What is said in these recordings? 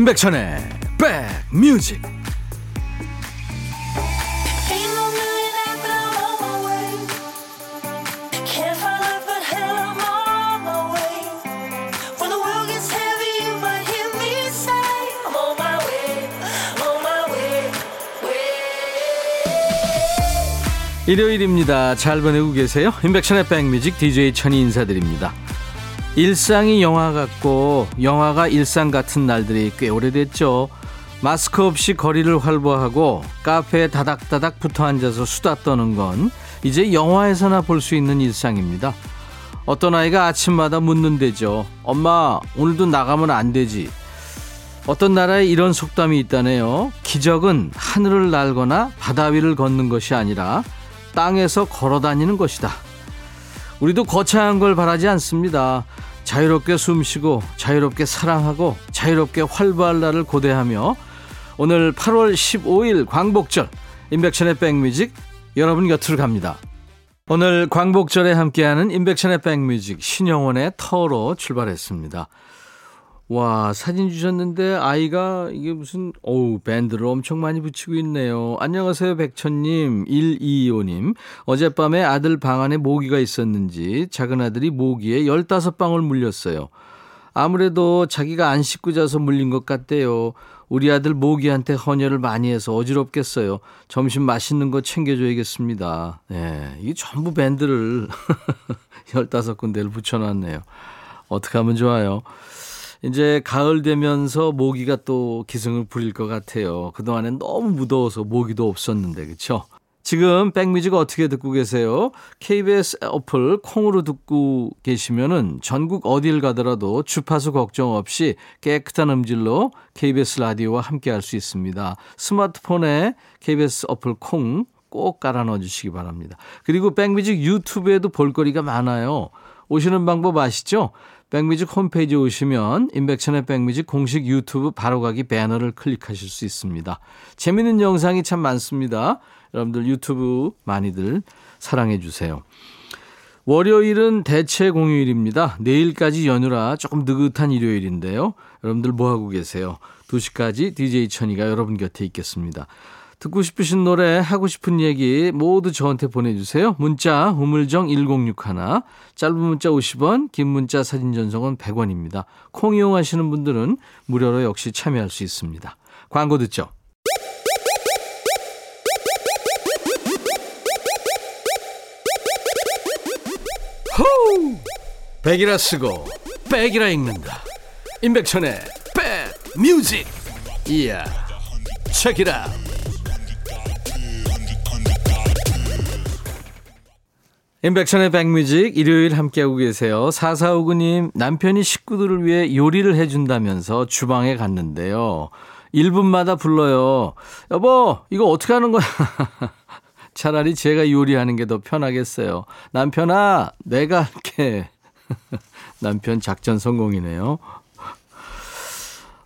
임백천의 백뮤직 일요일입니다. 잘 보내고 계세요? 임백천의 백뮤직 DJ 천이 인사드립니다. 일상이 영화 같고 영화가 일상 같은 날들이 꽤 오래됐죠. 마스크 없이 거리를 활보하고 카페에 다닥다닥 붙어 앉아서 수다 떠는 건 이제 영화에서나 볼 수 있는 일상입니다. 어떤 아이가 아침마다 묻는데죠. 엄마, 오늘도 나가면 안 되지. 어떤 나라에 이런 속담이 있다네요. 기적은 하늘을 날거나 바다 위를 걷는 것이 아니라 땅에서 걸어 다니는 것이다. 우리도 거창한 걸 바라지 않습니다. 자유롭게 숨쉬고 자유롭게 사랑하고 자유롭게 활보할 날을 고대하며 오늘 8월 15일 광복절 임백천의 백뮤직 여러분 곁으로 갑니다. 오늘 광복절에 함께하는 임백천의 백뮤직 신형원의 터로 출발했습니다. 와, 사진 주셨는데 아이가 이게 무슨 어우, 밴드를 엄청 많이 붙이고 있네요. 안녕하세요, 백천 님, 125 님. 어젯밤에 아들 방 안에 모기가 있었는지 작은 아들이 모기에 15방울 물렸어요. 아무래도 자기가 안 씻고 자서 물린 것 같대요. 우리 아들 모기한테 헌혈을 많이 해서 어지럽겠어요. 점심 맛있는 거 챙겨줘야겠습니다. 네, 이게 전부 밴드를 15군데를 붙여놨네요. 어떻게 하면 좋아요? 이제 가을 되면서 모기가 또 기승을 부릴 것 같아요. 그동안엔 너무 무더워서 모기도 없었는데, 그쵸? 지금 백뮤직 어떻게 듣고 계세요? KBS 어플 콩으로 듣고 계시면은 전국 어딜 가더라도 주파수 걱정 없이 깨끗한 음질로 KBS 라디오와 함께 할 수 있습니다. 스마트폰에 KBS 어플 콩 꼭 깔아 넣어 주시기 바랍니다. 그리고 백뮤직 유튜브에도 볼거리가 많아요. 오시는 방법 아시죠? 백뮤직 홈페이지에 오시면 인백천의 백뮤직 공식 유튜브 바로가기 배너를 클릭하실 수 있습니다. 재밌는 영상이 참 많습니다. 여러분들 유튜브 많이들 사랑해 주세요. 월요일은 대체 공휴일입니다. 내일까지 연휴라 조금 느긋한 일요일인데요. 여러분들 뭐 하고 계세요? 2시까지 DJ 천이가 여러분 곁에 있겠습니다. 듣고 싶으신 노래, 하고 싶은 얘기 모두 저한테 보내주세요. 문자, 우물정 1061, 짧은 문자 50원, 긴 문자 사진 전송은 100원입니다. 콩 이용하시는 분들은 무료로 역시 참여할 수 있습니다. 광고 듣죠. 호우! 백이라 쓰고 백이라 읽는다. 임백천의 백 뮤직. 이야. 책이라. 인백션의 백뮤직 일요일 함께하고 계세요. 4459님 남편이 식구들을 위해 요리를 해준다면서 주방에 갔는데요. 1분마다 불러요. 여보 이거 어떻게 하는 거야. 차라리 제가 요리하는 게 더 편하겠어요. 남편아 내가 할게. 남편 작전 성공이네요.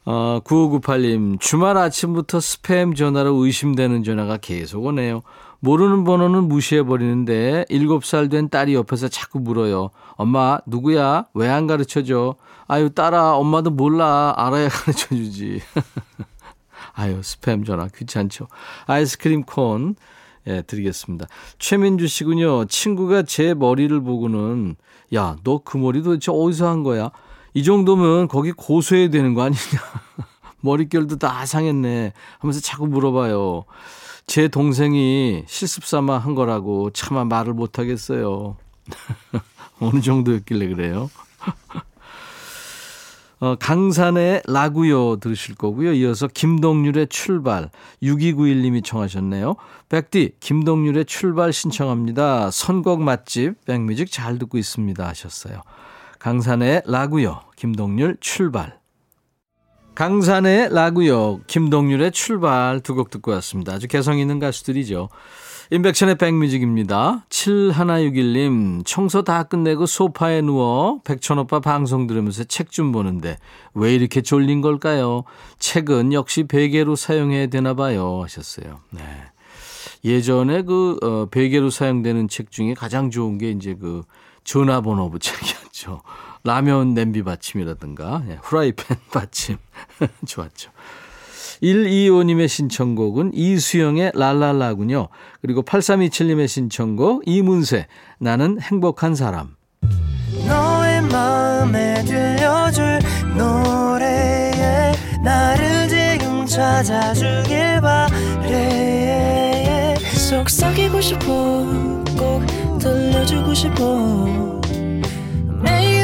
어, 9598님, 주말 아침부터 스팸 전화로 의심되는 전화가 계속 오네요. 모르는 번호는 무시해버리는데 7살 된 딸이 옆에서 자꾸 물어요. 엄마, 누구야? 왜 안 가르쳐줘? 아유, 딸아, 엄마도 몰라. 알아야 가르쳐주지. 아유, 스팸 전화 귀찮죠. 아이스크림 콘, 예, 드리겠습니다. 최민주 씨군요. 친구가 제 머리를 보고는, 야, 너 그 머리 도대체 어디서 한 거야? 이 정도면 거기 고소해야 되는 거 아니냐. 머릿결도 다 상했네. 하면서 자꾸 물어봐요. 제 동생이 실습 삼아 한 거라고 차마 말을 못 하겠어요. 어느 정도였길래 그래요? 어, 강산의 라구요 들으실 거고요. 이어서 김동률의 출발 6291님이 청하셨네요. 백디 김동률의 출발 신청합니다. 선곡 맛집 백뮤직 잘 듣고 있습니다 하셨어요. 강산의 라구요 김동률 출발 강산의 라구역, 김동률의 출발 두 곡 듣고 왔습니다. 아주 개성 있는 가수들이죠. 인백션의 백뮤직입니다. 7161님, 청소 다 끝내고 소파에 누워 백천오빠 방송 들으면서 책 좀 보는데 왜 이렇게 졸린 걸까요? 책은 역시 베개로 사용해야 되나 봐요. 하셨어요. 네. 예전에 그, 어, 베개로 사용되는 책 중에 가장 좋은 게 이제 그 전화번호부 책이었죠. 라면 냄비 받침이라든가 예, 후라이팬 받침 좋았죠. 125님의 신청곡은 이수영의 랄랄라군요. 그리고 8327님의 신청곡 이문세 나는 행복한 사람. 너의 마음에 들려줄 노래에 나를 지금 찾아주길 바래 속삭이고 싶어 꼭 들려주고 싶어 매우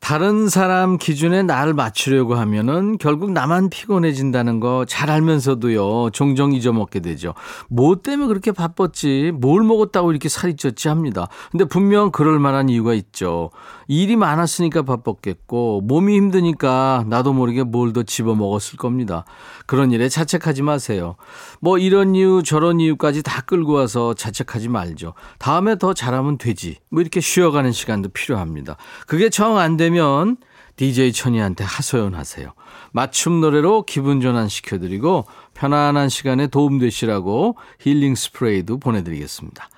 다른 사람 기준에 나를 맞추려고 하면은 결국 나만 피곤해진다는 거 잘 알면서도요, 종종 잊어먹게 되죠. 뭐 때문에 그렇게 바빴지, 뭘 먹었다고 이렇게 살이 쪘지 합니다. 근데 분명 그럴 만한 이유가 있죠. 일이 많았으니까 바빴겠고, 몸이 힘드니까 나도 모르게 뭘 더 집어 먹었을 겁니다. 그런 일에 자책하지 마세요. 뭐 이런 이유, 저런 이유까지 다 끌고 와서 자책하지 말죠. 다음에 더 잘하면 되지. 뭐 이렇게 쉬어가는 시간도 필요합니다. 그게 정 안 되면 DJ 천이한테 하소연하세요. 맞춤 노래로 기분 전환 시켜드리고 편안한 시간에 도움되시라고 힐링 스프레이도 보내드리겠습니다.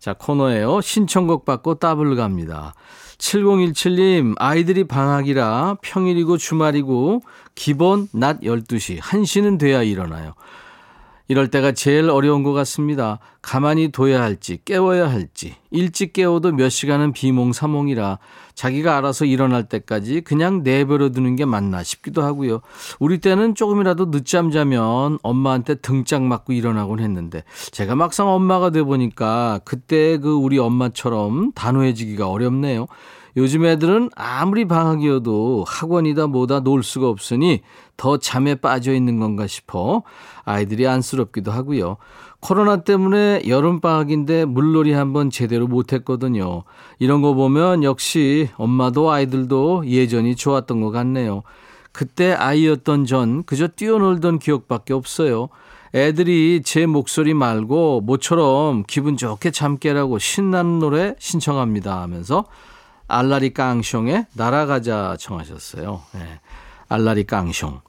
자, 코너에요. 신청곡 받고 따블 갑니다. 7017님, 아이들이 방학이라 평일이고 주말이고 기본 낮 12시, 1시는 돼야 일어나요. 이럴 때가 제일 어려운 것 같습니다. 가만히 둬야 할지, 깨워야 할지. 일찍 깨워도 몇 시간은 비몽사몽이라 자기가 알아서 일어날 때까지 그냥 내버려 두는 게 맞나 싶기도 하고요. 우리 때는 조금이라도 늦잠 자면 엄마한테 등짝 맞고 일어나곤 했는데 제가 막상 엄마가 돼 보니까 그때 그 우리 엄마처럼 단호해지기가 어렵네요. 요즘 애들은 아무리 방학이어도 학원이다 뭐다 놀 수가 없으니 더 잠에 빠져 있는 건가 싶어 아이들이 안쓰럽기도 하고요. 코로나 때문에 여름방학인데 물놀이 한번 제대로 못했거든요. 이런 거 보면 역시 엄마도 아이들도 예전이 좋았던 것 같네요. 그때 아이였던 전 그저 뛰어놀던 기억밖에 없어요. 애들이 제 목소리 말고 모처럼 기분 좋게 잠 깨라고 신나는 노래 신청합니다 하면서 알라리 깡숑의 날아가자 청하셨어요. 네. 알라리 깡숑.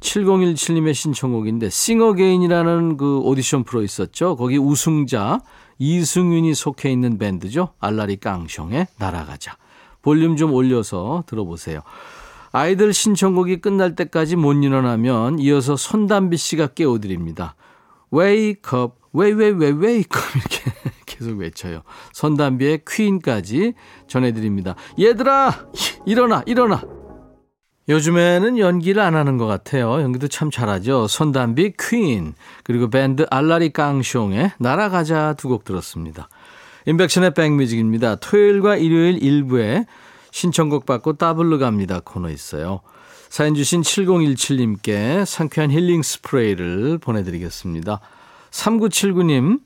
7017님의 신청곡인데 싱어게인이라는 그 오디션 프로 있었죠. 거기 우승자 이승윤이 속해 있는 밴드죠. 알라리 깡숑의 날아가자. 볼륨 좀 올려서 들어보세요. 아이들 신청곡이 끝날 때까지 못 일어나면 이어서 손담비 씨가 깨워드립니다. Wake up, wake, wake, 이렇게 계속 외쳐요. 손담비의 퀸까지 전해드립니다. 얘들아 일어나 일어나 요즘에는 연기를 안 하는 것 같아요. 연기도 참 잘하죠. 손담비 퀸 그리고 밴드 알라리 깡숑의 날아가자 두 곡 들었습니다. 인백션의 백뮤직입니다. 토요일과 일요일 일부에 신청곡 받고 따블로 갑니다 코너 있어요. 사연 주신 7017님께 상쾌한 힐링 스프레이를 보내드리겠습니다. 3979님,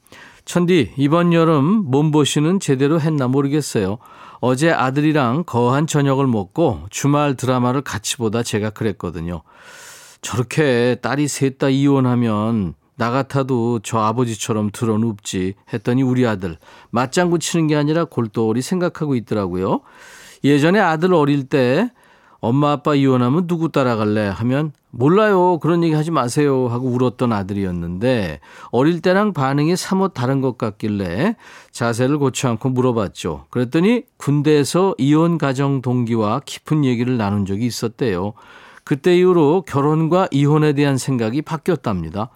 천디, 이번 여름 몸보신은 제대로 했나 모르겠어요. 어제 아들이랑 거한 저녁을 먹고 주말 드라마를 같이 보다 제가 그랬거든요. 저렇게 딸이 셋 다 이혼하면 나 같아도 저 아버지처럼 드러눕지 했더니 우리 아들 맞장구 치는 게 아니라 골똘히 생각하고 있더라고요. 예전에 아들 어릴 때 엄마 아빠 이혼하면 누구 따라갈래 하면 몰라요 그런 얘기 하지 마세요 하고 울었던 아들이었는데 어릴 때랑 반응이 사뭇 다른 것 같길래 자세를 고치 않고 물어봤죠. 그랬더니 군대에서 이혼 가정 동기와 깊은 얘기를 나눈 적이 있었대요. 그때 이후로 결혼과 이혼에 대한 생각이 바뀌었답니다.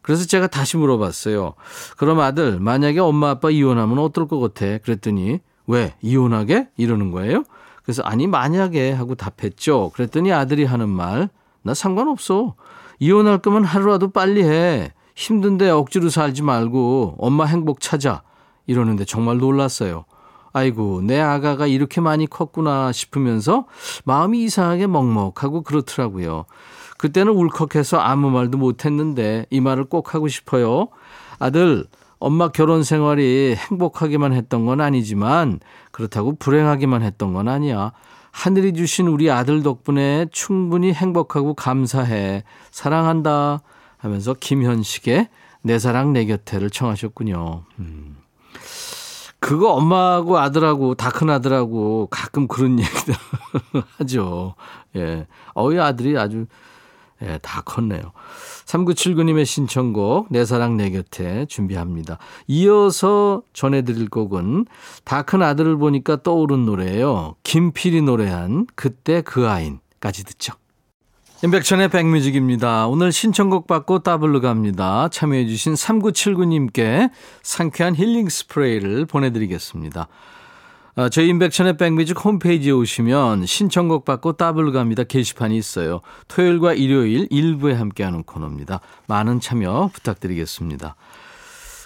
그래서 제가 다시 물어봤어요. 그럼 아들 만약에 엄마 아빠 이혼하면 어떨 것 같아? 그랬더니 왜 이혼하게 이러는 거예요? 그래서 아니 만약에 하고 답했죠. 그랬더니 아들이 하는 말 나 상관없어. 이혼할 거면 하루라도 빨리 해. 힘든데 억지로 살지 말고 엄마 행복 찾아. 이러는데 정말 놀랐어요. 아이고 내 아가가 이렇게 많이 컸구나 싶으면서 마음이 이상하게 먹먹하고 그렇더라고요. 그때는 울컥해서 아무 말도 못했는데 이 말을 꼭 하고 싶어요. 아들 엄마 결혼 생활이 행복하기만 했던 건 아니지만 그렇다고 불행하기만 했던 건 아니야. 하늘이 주신 우리 아들 덕분에 충분히 행복하고 감사해. 사랑한다. 하면서 김현식의 내 사랑 내 곁에를 청하셨군요. 음. 그거 엄마하고 아들하고 다 큰 아들하고 가끔 그런 얘기들 하죠. 예. 어이 아들이 아주 예, 다 컸네요. 3979님의 신청곡 내 사랑 내 곁에 준비합니다. 이어서 전해드릴 곡은 다 큰 아들을 보니까 떠오른 노래예요. 김필이 노래한 그때 그 아인까지 듣죠. 임백천의 백뮤직입니다. 오늘 신청곡 받고 따블로 갑니다. 참여해주신 3979님께 상쾌한 힐링 스프레이를 보내드리겠습니다. 아, 저희 임백천의 백뮤직 홈페이지에 오시면 신청곡 받고 따블로 갑니다. 게시판이 있어요. 토요일과 일요일 일부에 함께하는 코너입니다. 많은 참여 부탁드리겠습니다.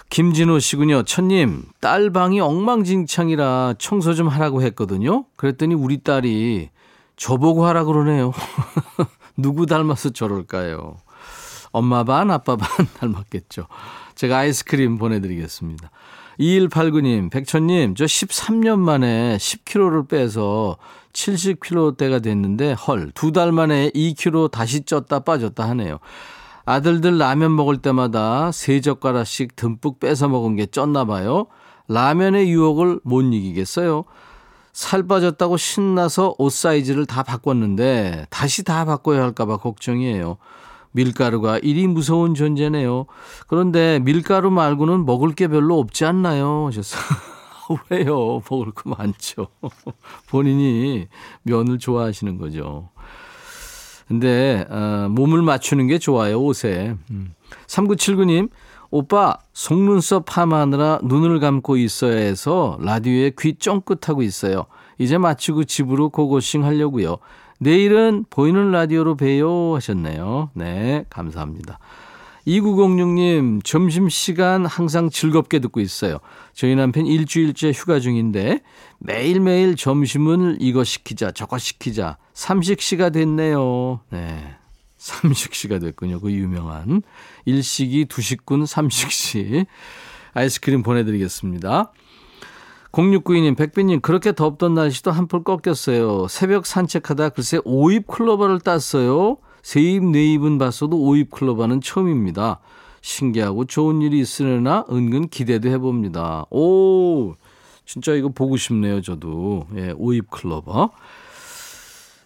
김진호 씨군요. 천님, 딸 방이 엉망진창이라 청소 좀 하라고 했거든요. 그랬더니 우리 딸이 저보고 하라 그러네요. 누구 닮아서 저럴까요? 엄마 반, 아빠 반 닮았겠죠. 제가 아이스크림 보내드리겠습니다. 2189님, 백천님, 저 13년 만에 10kg를 빼서 70kg대가 됐는데, 헐, 두 달 만에 2kg 다시 쪘다 빠졌다 하네요. 아들들 라면 먹을 때마다 세 젓가락씩 듬뿍 빼서 먹은 게 쪘나 봐요. 라면의 유혹을 못 이기겠어요. 살 빠졌다고 신나서 옷 사이즈를 다 바꿨는데 다시 다 바꿔야 할까봐 걱정이에요. 밀가루가 일이 무서운 존재네요. 그런데 밀가루 말고는 먹을 게 별로 없지 않나요? 하셨어. 왜요? 먹을 거 많죠. 본인이 면을 좋아하시는 거죠. 근데, 어, 몸을 맞추는 게 좋아요, 옷에. 음. 3979님, 오빠, 속눈썹 파마하느라 눈을 감고 있어야 해서 라디오에 귀 쫑긋하고 있어요. 이제 마치고 집으로 고고싱 하려고요. 내일은 보이는 라디오로 봬요 하셨네요. 네, 감사합니다. 2906님, 점심시간 항상 즐겁게 듣고 있어요. 저희 남편 일주일째 휴가 중인데 매일매일 점심은 이거 시키자, 저거 시키자. 삼식시가 됐네요. 네. 삼식시가 됐군요. 그 유명한 일식이 두식군 삼식시. 아이스크림 보내드리겠습니다. 0692님, 백빈님, 그렇게 덥던 날씨도 한풀 꺾였어요. 새벽 산책하다 글쎄 오입 클로바를 땄어요. 세입, 네입은 봤어도 오입 클로바는 처음입니다. 신기하고 좋은 일이 있으려나 은근 기대도 해봅니다. 오, 진짜 이거 보고 싶네요, 저도. 예, 오입 클로버.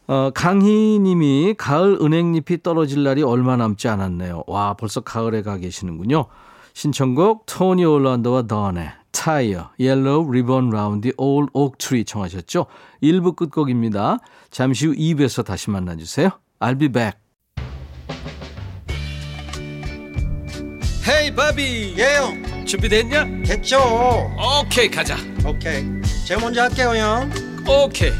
어, 강희 님이 가을 은행잎이 떨어질 날이 얼마 남지 않았네요. 와, 벌써 가을에 가 계시는군요. 신청곡 토니 올란더와 더네 타이어 옐로우 리본 라운드 올 옥트리 청하셨죠. 1부 끝곡입니다. 잠시 후 2부에서 다시 만나주세요. I'll be back. 헤이 바비 예영 준비됐냐? 됐죠 오케이 가자 오케이 제가 먼저 할게요 형 오케이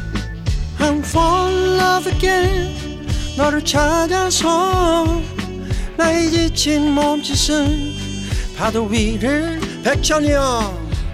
I'm fall in love again 너를 찾아서 나의 지친 몸짓은 파도 위를 백천이 형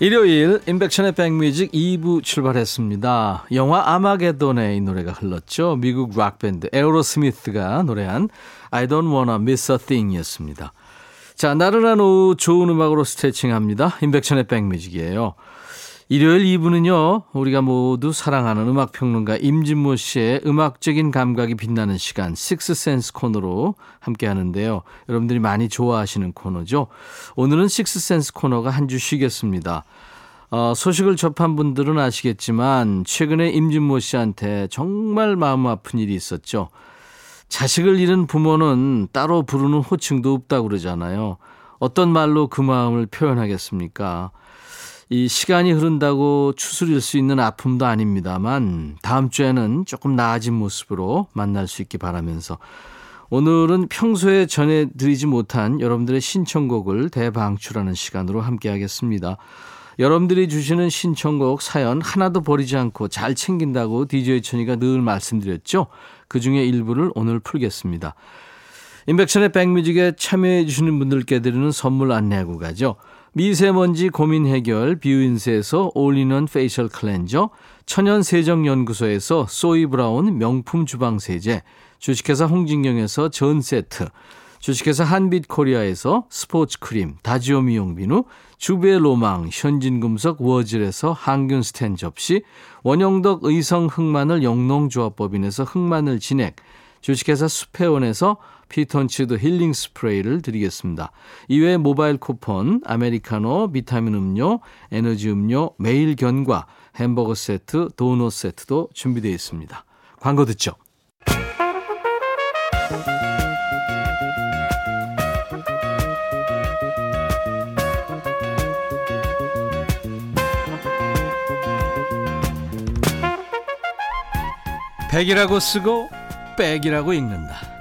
일요일 임백천의 백뮤직 2부 출발했습니다. 영화 아마게돈의 이 노래가 흘렀죠. 미국 락밴드 에어로스미스가 노래한 I don't wanna miss a thing 이었습니다. 자, 나른한 오후 좋은 음악으로 스트레칭합니다. 임백천의 백뮤직이에요. 일요일 2부는요, 우리가 모두 사랑하는 음악평론가 임진모 씨의 음악적인 감각이 빛나는 시간, Sixth Sense 코너로 함께 하는데요. 여러분들이 많이 좋아하시는 코너죠. 오늘은 식스센스 코너가 한 주 쉬겠습니다. 어, 소식을 접한 분들은 아시겠지만, 최근에 임진모 씨한테 정말 마음 아픈 일이 있었죠. 자식을 잃은 부모는 따로 부르는 호칭도 없다고 그러잖아요. 어떤 말로 그 마음을 표현하겠습니까? 이 시간이 흐른다고 추스릴 수 있는 아픔도 아닙니다만 다음 주에는 조금 나아진 모습으로 만날 수 있기 바라면서 오늘은 평소에 전해드리지 못한 여러분들의 신청곡을 대방출하는 시간으로 함께 하겠습니다. 여러분들이 주시는 신청곡 사연 하나도 버리지 않고 잘 챙긴다고 DJ 천이가 늘 말씀드렸죠. 그 중에 일부를 오늘 풀겠습니다. 임백천의 백뮤직에 참여해 주시는 분들께 드리는 선물 안내하고 가죠. 미세먼지 고민 해결 뷰인스에서 올리는 facial cleanser, 천연 세정 연구소에서 소이 브라운 명품 주방 세제, 주식회사 홍진경에서 전 세트, 주식회사 한빛 코리아에서 스포츠 크림, 다지오 미용 비누, 주베 로망, 현진금속 워즐에서 항균 스텐 접시, 원형덕 의성 흑마늘 영농조합법인에서 흑마늘 진액, 주식회사 수페온에서 피톤치드 힐링 스프레이를 드리겠습니다. 이외에 모바일 쿠폰, 아메리카노, 비타민 음료, 에너지 음료, 매일 견과, 햄버거 세트, 도넛 세트도 준비되어 있습니다. 광고 듣죠. 백이라고 쓰고 백이라고 읽는다.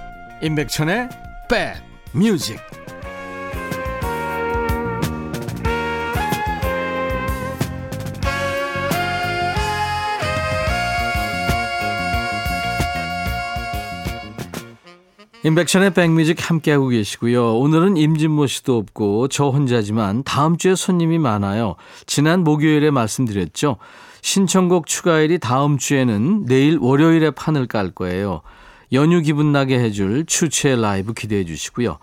임백천의 백 뮤직. 임백천의 백뮤직 함께하고 계시고요. 오늘은 임진모 씨도 없고 저 혼자지만 다음 주에 손님이 많아요. 지난 목요일에 말씀드렸죠. 신청곡 추가열이 다음 주에는 내일 월요일에 판을 깔 거예요. 연휴 기분 나게 해줄 추체 라이브 기대해 주시고요.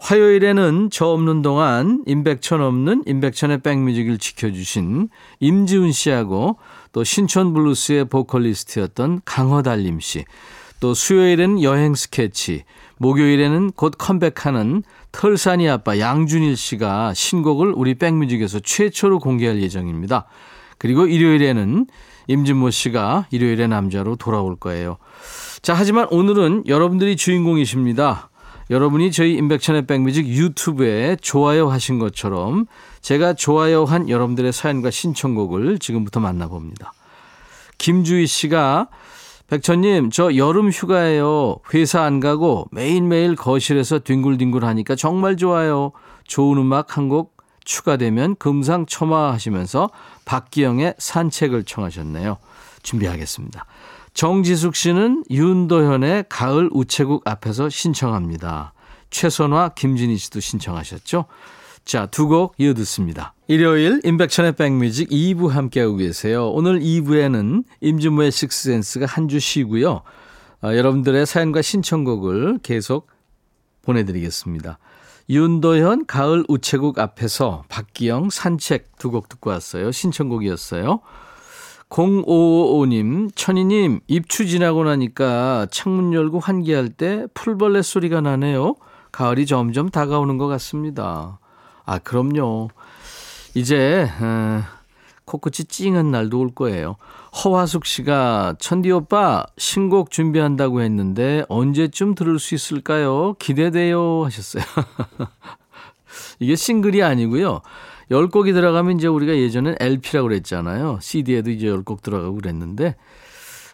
화요일에는 저 없는 동안 임백천 없는 임백천의 백뮤직을 지켜주신 임지훈 씨하고 또 신촌 블루스의 보컬리스트였던 강허달림 씨. 또 수요일에는 여행 스케치, 목요일에는 곧 컴백하는 털산이 아빠 양준일 씨가 신곡을 우리 백뮤직에서 최초로 공개할 예정입니다. 그리고 일요일에는 임진모 씨가 일요일의 남자로 돌아올 거예요. 자, 하지만 오늘은 여러분들이 주인공이십니다. 여러분이 저희 임백천의 백뮤직 유튜브에 좋아요 하신 것처럼 제가 좋아요 한 여러분들의 사연과 신청곡을 지금부터 만나봅니다. 김주희 씨가 백천님, 저 여름 휴가예요. 회사 안 가고 매일매일 거실에서 뒹굴뒹굴 하니까 정말 좋아요. 좋은 음악 한 곡 추가되면 금상첨화 하시면서 박기영의 산책을 청하셨네요. 준비하겠습니다. 정지숙 씨는 윤도현의 가을 우체국 앞에서 신청합니다. 최선화, 김진희 씨도 신청하셨죠? 자, 두 곡 이어 듣습니다. 일요일 인백천의 백뮤직 2부 함께하고 계세요. 오늘 2부에는 임진모의 식스센스가 한 주 쉬고요. 아, 여러분들의 사연과 신청곡을 계속 보내드리겠습니다. 윤도현 가을 우체국 앞에서 박기영 산책 두 곡 듣고 왔어요. 신청곡이었어요. 0555님, 천희님, 입추 지나고 나니까 창문 열고 환기할 때 풀벌레 소리가 나네요. 가을이 점점 다가오는 것 같습니다. 아, 그럼요. 이제, 어, 코끝이 찡한 날도 올 거예요. 허화숙 씨가 천디 오빠 신곡 준비한다고 했는데 언제쯤 들을 수 있을까요? 기대돼요 하셨어요. 이게 싱글이 아니고요. 10곡이 들어가면 이제 우리가 예전엔 LP라고 그랬잖아요. CD에도 이제 10곡 들어가고 그랬는데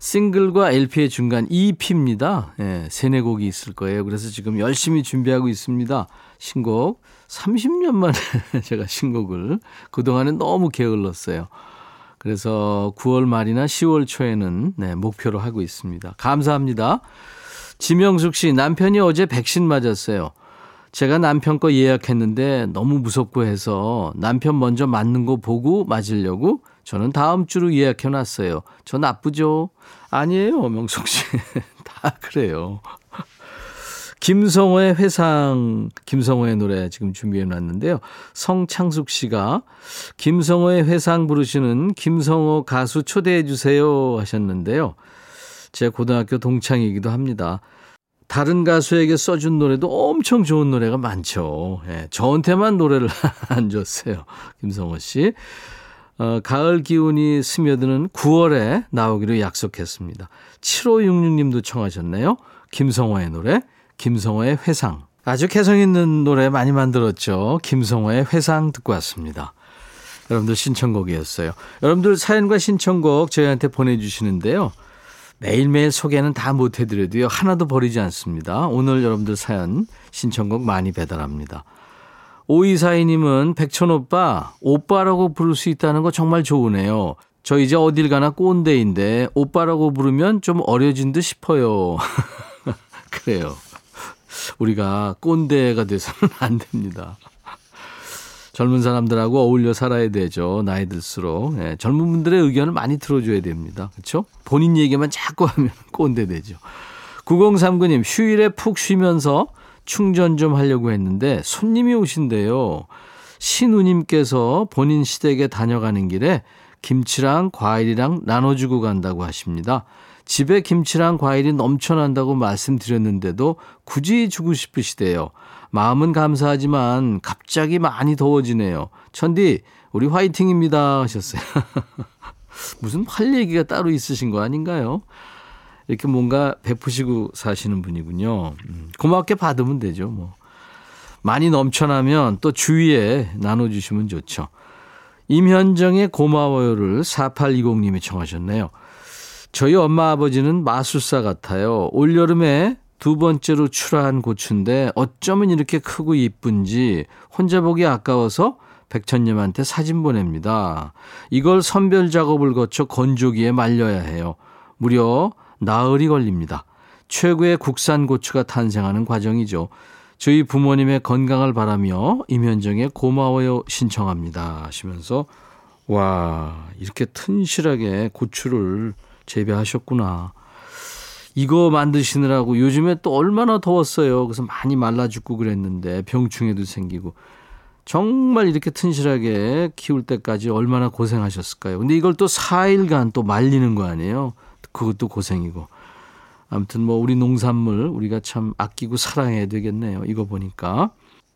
싱글과 LP의 중간 EP입니다. 예, 세네 곡이 있을 거예요. 그래서 지금 열심히 준비하고 있습니다. 신곡 30년 만에 제가 신곡을 그동안은 너무 게을렀어요. 그래서 9월 말이나 10월 초에는 네, 목표로 하고 있습니다. 감사합니다. 지명숙 씨, 남편이 어제 백신 맞았어요. 제가 남편 거 예약했는데 너무 무섭고 해서 남편 먼저 맞는 거 보고 맞으려고 저는 다음 주로 예약해 놨어요. 저 나쁘죠? 아니에요, 명숙 씨. 다 그래요. 김성호의 회상, 김성호의 노래 지금 준비해 놨는데요. 성창숙 씨가 김성호의 회상 부르시는 김성호 가수 초대해 주세요 하셨는데요. 제 고등학교 동창이기도 합니다. 다른 가수에게 써준 노래도 엄청 좋은 노래가 많죠. 예, 저한테만 노래를 안 줬어요. 김성호 씨. 어, 가을 기운이 스며드는 9월에 나오기로 약속했습니다. 7566님도 청하셨네요. 김성호의 노래. 김성호의 회상. 아주 개성 있는 노래 많이 만들었죠. 김성호의 회상 듣고 왔습니다. 여러분들 신청곡이었어요. 여러분들 사연과 신청곡 저희한테 보내주시는데요. 매일매일 소개는 다 못해드려도요. 하나도 버리지 않습니다. 오늘 여러분들 사연 신청곡 많이 배달합니다. 오이사이님은 백천오빠, 오빠라고 부를 수 있다는 거 정말 좋으네요. 저 이제 어딜 가나 꼰대인데 오빠라고 부르면 좀 어려진 듯 싶어요. 그래요. 우리가 꼰대가 돼서는 안 됩니다. 젊은 사람들하고 어울려 살아야 되죠. 나이 들수록. 예, 젊은 분들의 의견을 많이 들어줘야 됩니다. 그렇죠? 본인 얘기만 자꾸 하면 꼰대 되죠. 9039님, 휴일에 푹 쉬면서 충전 좀 하려고 했는데 손님이 오신대요. 신우님께서 본인 시댁에 다녀가는 길에 김치랑 과일이랑 나눠주고 간다고 하십니다. 집에 김치랑 과일이 넘쳐난다고 말씀드렸는데도 굳이 주고 싶으시대요. 마음은 감사하지만 갑자기 많이 더워지네요. 천디, 우리 화이팅입니다. 하셨어요. 무슨 할 얘기가 따로 있으신 거 아닌가요? 이렇게 뭔가 베푸시고 사시는 분이군요. 음, 고맙게 받으면 되죠, 뭐. 많이 넘쳐나면 또 주위에 나눠주시면 좋죠. 임현정의 고마워요를 4820님이 청하셨네요. 저희 엄마 아버지는 마술사 같아요. 올여름에 두 번째로 출하한 고추인데 어쩌면 이렇게 크고 이쁜지 혼자 보기 아까워서 백천님한테 사진 보냅니다. 이걸 선별 작업을 거쳐 건조기에 말려야 해요. 무려 나흘이 걸립니다. 최고의 국산 고추가 탄생하는 과정이죠. 저희 부모님의 건강을 바라며 임현정의 고마워요 신청합니다 하시면서 와 이렇게 튼실하게 고추를 재배하셨구나. 이거 만드시느라고 요즘에 또 얼마나 더웠어요. 그래서 많이 말라 죽고 그랬는데 병충해도 생기고 정말 이렇게 튼실하게 키울 때까지 얼마나 고생하셨을까요. 근데 이걸 또 4일간 또 말리는 거 아니에요. 그것도 고생이고. 아무튼 뭐 우리 농산물 우리가 참 아끼고 사랑해야 되겠네요. 이거 보니까.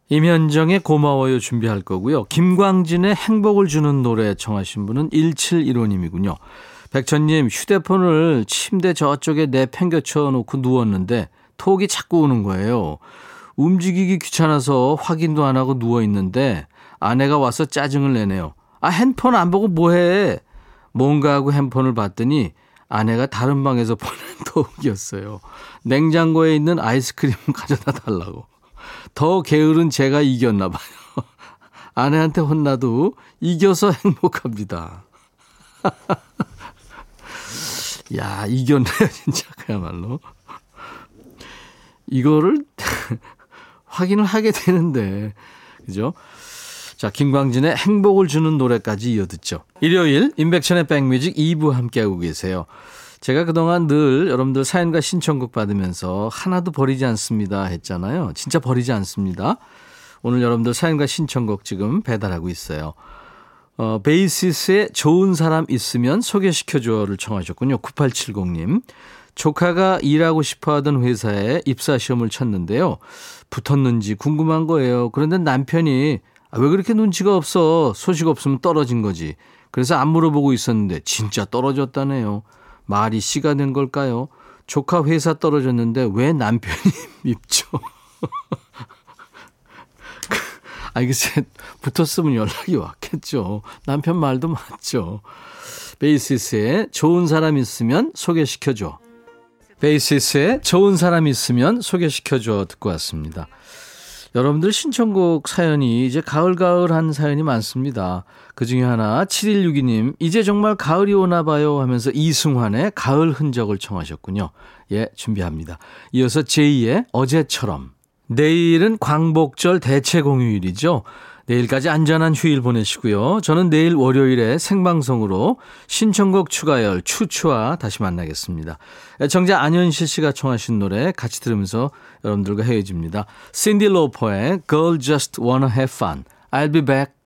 임현정의 고마워요 준비할 거고요. 김광진의 행복을 주는 노래 청하신 분은 1715님이군요. 백천님 휴대폰을 침대 저쪽에 내팽겨쳐 놓고 누웠는데 톡이 자꾸 오는 거예요. 움직이기 귀찮아서 확인도 안 하고 누워 있는데 아내가 와서 짜증을 내네요. 아 핸폰 안 보고 뭐 해? 뭔가 하고 핸폰을 봤더니 아내가 다른 방에서 보낸 톡이었어요. 냉장고에 있는 아이스크림 가져다 달라고. 더 게으른 제가 이겼나 봐요. 아내한테 혼나도 이겨서 행복합니다. 야, 이겼네요, 진짜, 그야말로. 이거를 확인을 하게 되는데, 그죠? 자, 김광진의 행복을 주는 노래까지 이어듣죠. 일요일, 인백천의 백뮤직 2부 함께하고 계세요. 제가 그동안 늘 여러분들 사연과 신청곡 받으면서 하나도 버리지 않습니다 했잖아요. 진짜 버리지 않습니다. 오늘 여러분들 사연과 신청곡 지금 배달하고 있어요. 어, 베이시스에 좋은 사람 있으면 소개시켜줘를 청하셨군요. 9870님. 조카가 일하고 싶어 하던 회사에 입사 시험을 쳤는데요. 붙었는지 궁금한 거예요. 그런데 남편이 아, 왜 그렇게 눈치가 없어? 소식 없으면 떨어진 거지. 그래서 안 물어보고 있었는데 진짜 떨어졌다네요. 말이 씨가 된 걸까요? 조카 회사 떨어졌는데 왜 남편이 밉죠? 아, 글쎄, 붙었으면 연락이 왔겠죠. 남편 말도 맞죠. 베이시스에 좋은 사람 있으면 소개시켜줘. 베이시스에 좋은 사람 있으면 소개시켜줘 듣고 왔습니다. 여러분들 신청곡 사연이 이제 가을가을한 사연이 많습니다. 그 중에 하나 7162님 이제 정말 가을이 오나 봐요 하면서 이승환의 가을 흔적을 청하셨군요. 예 준비합니다. 이어서 제2의 어제처럼 내일은 광복절 대체 공휴일이죠. 내일까지 안전한 휴일 보내시고요. 저는 내일 월요일에 생방송으로 신청곡 추가열 추추와 다시 만나겠습니다. 정자 안현실 씨가 청하신 노래 같이 들으면서 여러분들과 헤어집니다. 신디 로퍼의 Girl Just Wanna Have Fun. I'll be back.